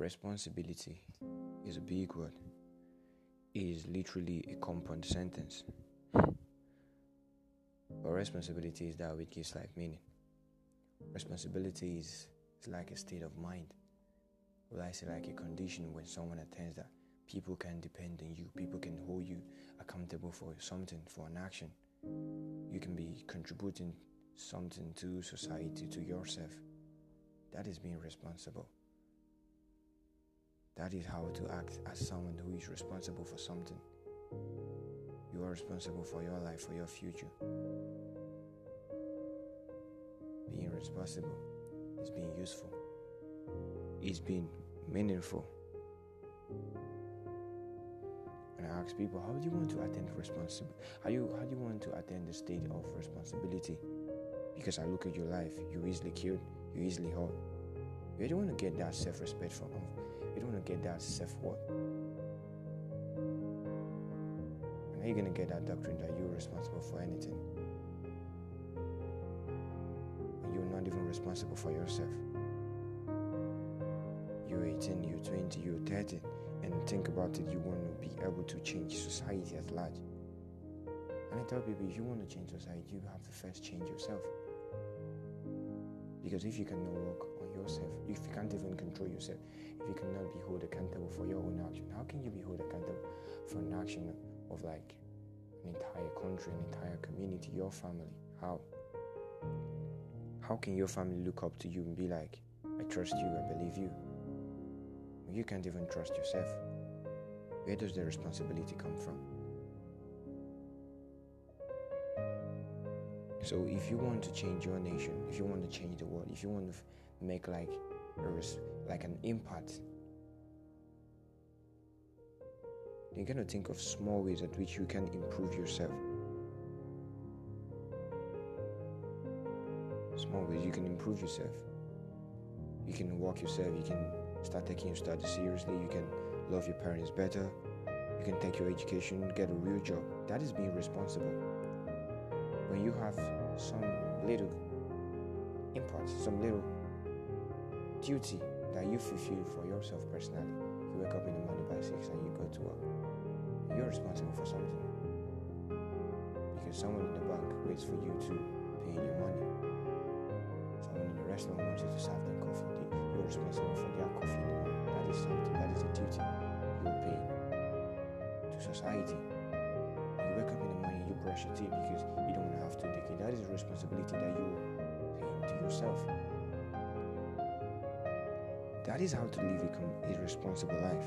Responsibility is a big word. It is literally a compound sentence. But responsibility is that which gives life meaning. Responsibility is, is like a state of mind. Well, I say like a condition when someone attends that people can depend on you, people can hold you accountable for something, for an action. You can be contributing something to society, to yourself. That is being responsible. That is how to act as someone who is responsible for something. You are responsible for your life, for your future. Being responsible is being useful, is being meaningful. And I ask people, how do you want to attend responsibility? How you how do you want to attend the state of responsibility? Because I look at your life, you easily killed, you easily hurt. You don't want to get that self-respect from them. you don't want to get that self worth. And are you going to get that doctrine that you're responsible for anything? And you're not even responsible for yourself. You're 18, you're 20, you're 30, and think about it, you want to be able to change society at large. And I tell people if you want to change society, you have to first change yourself. Because if you cannot work on yourself, if you can't even control yourself, if you cannot be held accountable for your own action, how can you be held accountable for an action of like an entire country, an entire community, your family? How? How can your family look up to you and be like, I trust you, I believe you? You can't even trust yourself. Where does the responsibility come from? So, if you want to change your nation, if you want to change the world, if you want to make like like an impact. You're going to think of small ways at which you can improve yourself. Small ways you can improve yourself. You can walk yourself. You can start taking your studies seriously. You can love your parents better. You can take your education, get a real job. That is being responsible. When you have some little impact, some little duty that you fulfill for yourself personally. You wake up in the morning by six and you go to work. You're responsible for something. Because someone in the bank waits for you to pay your money. Someone in the restaurant wants you to serve them coffee. You're responsible for their coffee. That is something, that is a duty you pay to society. You wake up in the morning, you brush your teeth because That is how to live a, a responsible life.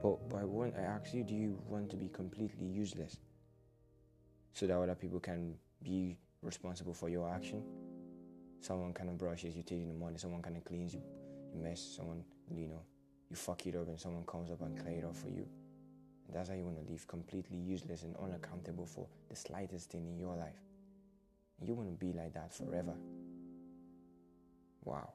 But, but when I ask you, do you want to be completely useless so that other people can be responsible for your action? Someone kind of brushes teeth in the morning, someone kind of cleans you, you mess, someone, you know, you fuck it up and someone comes up and clear it up for you. And that's how you want to live completely useless and unaccountable for the slightest thing in your life. You want to be like that forever. Wow.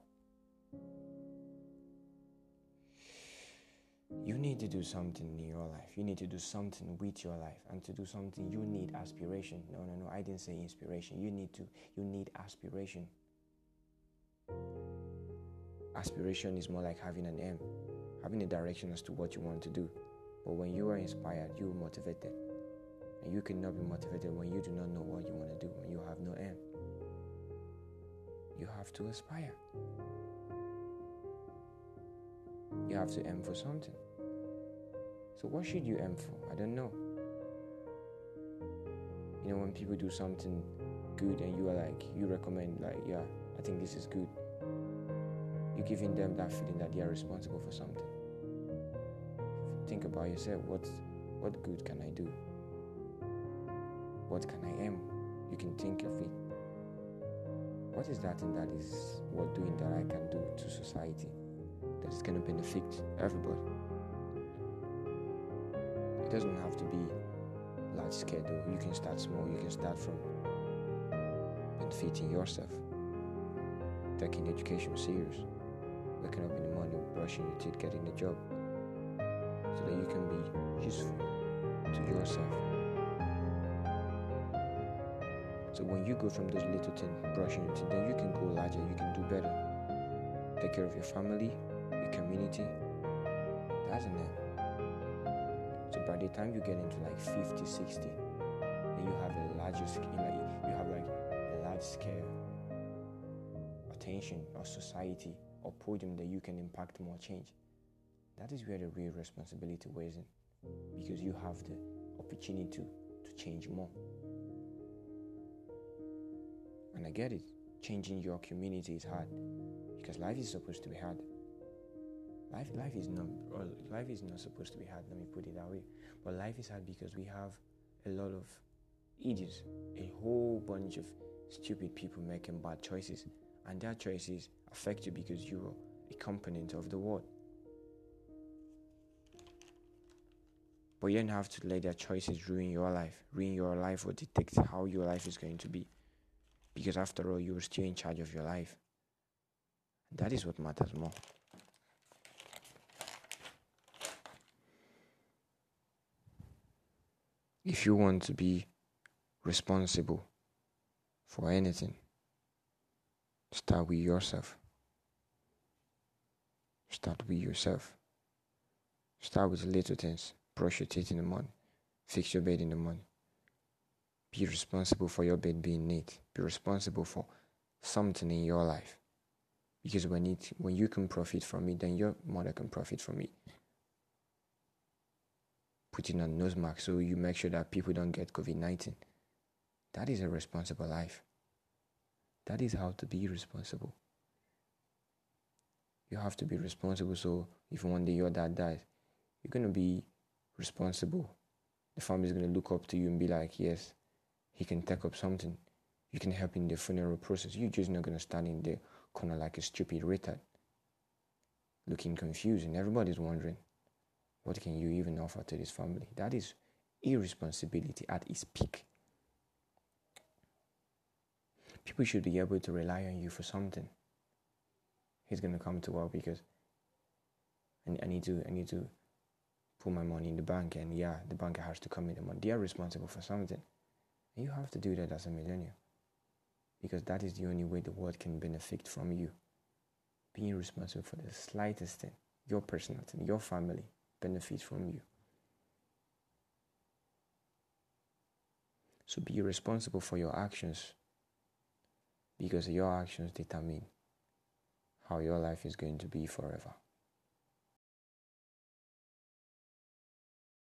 You need to do something in your life. You need to do something with your life. And to do something, you need aspiration. No, no, no. I didn't say inspiration. You need to, you need aspiration. Aspiration is more like having an aim, having a direction as to what you want to do. But when you are inspired, you are motivated. And you cannot be motivated when you do not know what you want have to aspire. You have to aim for something. So, what should you aim for? I don't know. You know, when people do something good and you are like, you recommend, like, yeah, I think this is good, you're giving them that feeling that they are responsible for something. Think about yourself what, what good can I do? What can I aim? You can think of it what is that thing that is worth doing that I can do to society that is going to benefit everybody? It doesn't have to be large scale though. You can start small. You can start from benefiting yourself, taking education serious, waking up in the morning, brushing your teeth, getting a job, so that you can be useful to yourself so when you go from those little things, brushing then you can go larger, you can do better. Take care of your family, your community. That's an end. So by the time you get into like 50, 60, then you have a larger scale, you have like a large scale attention or society or podium that you can impact more change. That is where the real responsibility weighs in because you have the opportunity to, to change more. And I get it. Changing your community is hard because life is supposed to be hard. Life, life is not, life is not supposed to be hard. Let me put it that way. But life is hard because we have a lot of idiots, a whole bunch of stupid people making bad choices, and their choices affect you because you're a component of the world. But you don't have to let their choices ruin your life. Ruin your life or dictate how your life is going to be. Because after all, you're still in charge of your life. That is what matters more. If you want to be responsible for anything, start with yourself. Start with yourself. Start with little things brush your teeth in the morning, fix your bed in the morning. Be responsible for your bed being neat. Be responsible for something in your life. Because when it when you can profit from it, then your mother can profit from it. Putting a nose mask so you make sure that people don't get COVID 19. That is a responsible life. That is how to be responsible. You have to be responsible so if one day your dad dies, you're to be responsible. The family is to look up to you and be like, yes, he can take up something. You can help in the funeral process. You're just not to stand in the corner like a stupid retard, looking confused, and everybody's wondering, what can you even offer to this family? That is irresponsibility at its peak. People should be able to rely on you for something. He's gonna come to work because I, I need to I need to put my money in the bank and yeah, the bank has to come in the money. They are responsible for something. You have to do that as a millennial. Because that is the only way the world can benefit from you. Being responsible for the slightest thing, your personal thing, your family benefits from you. So be responsible for your actions because your actions determine how your life is going to be forever.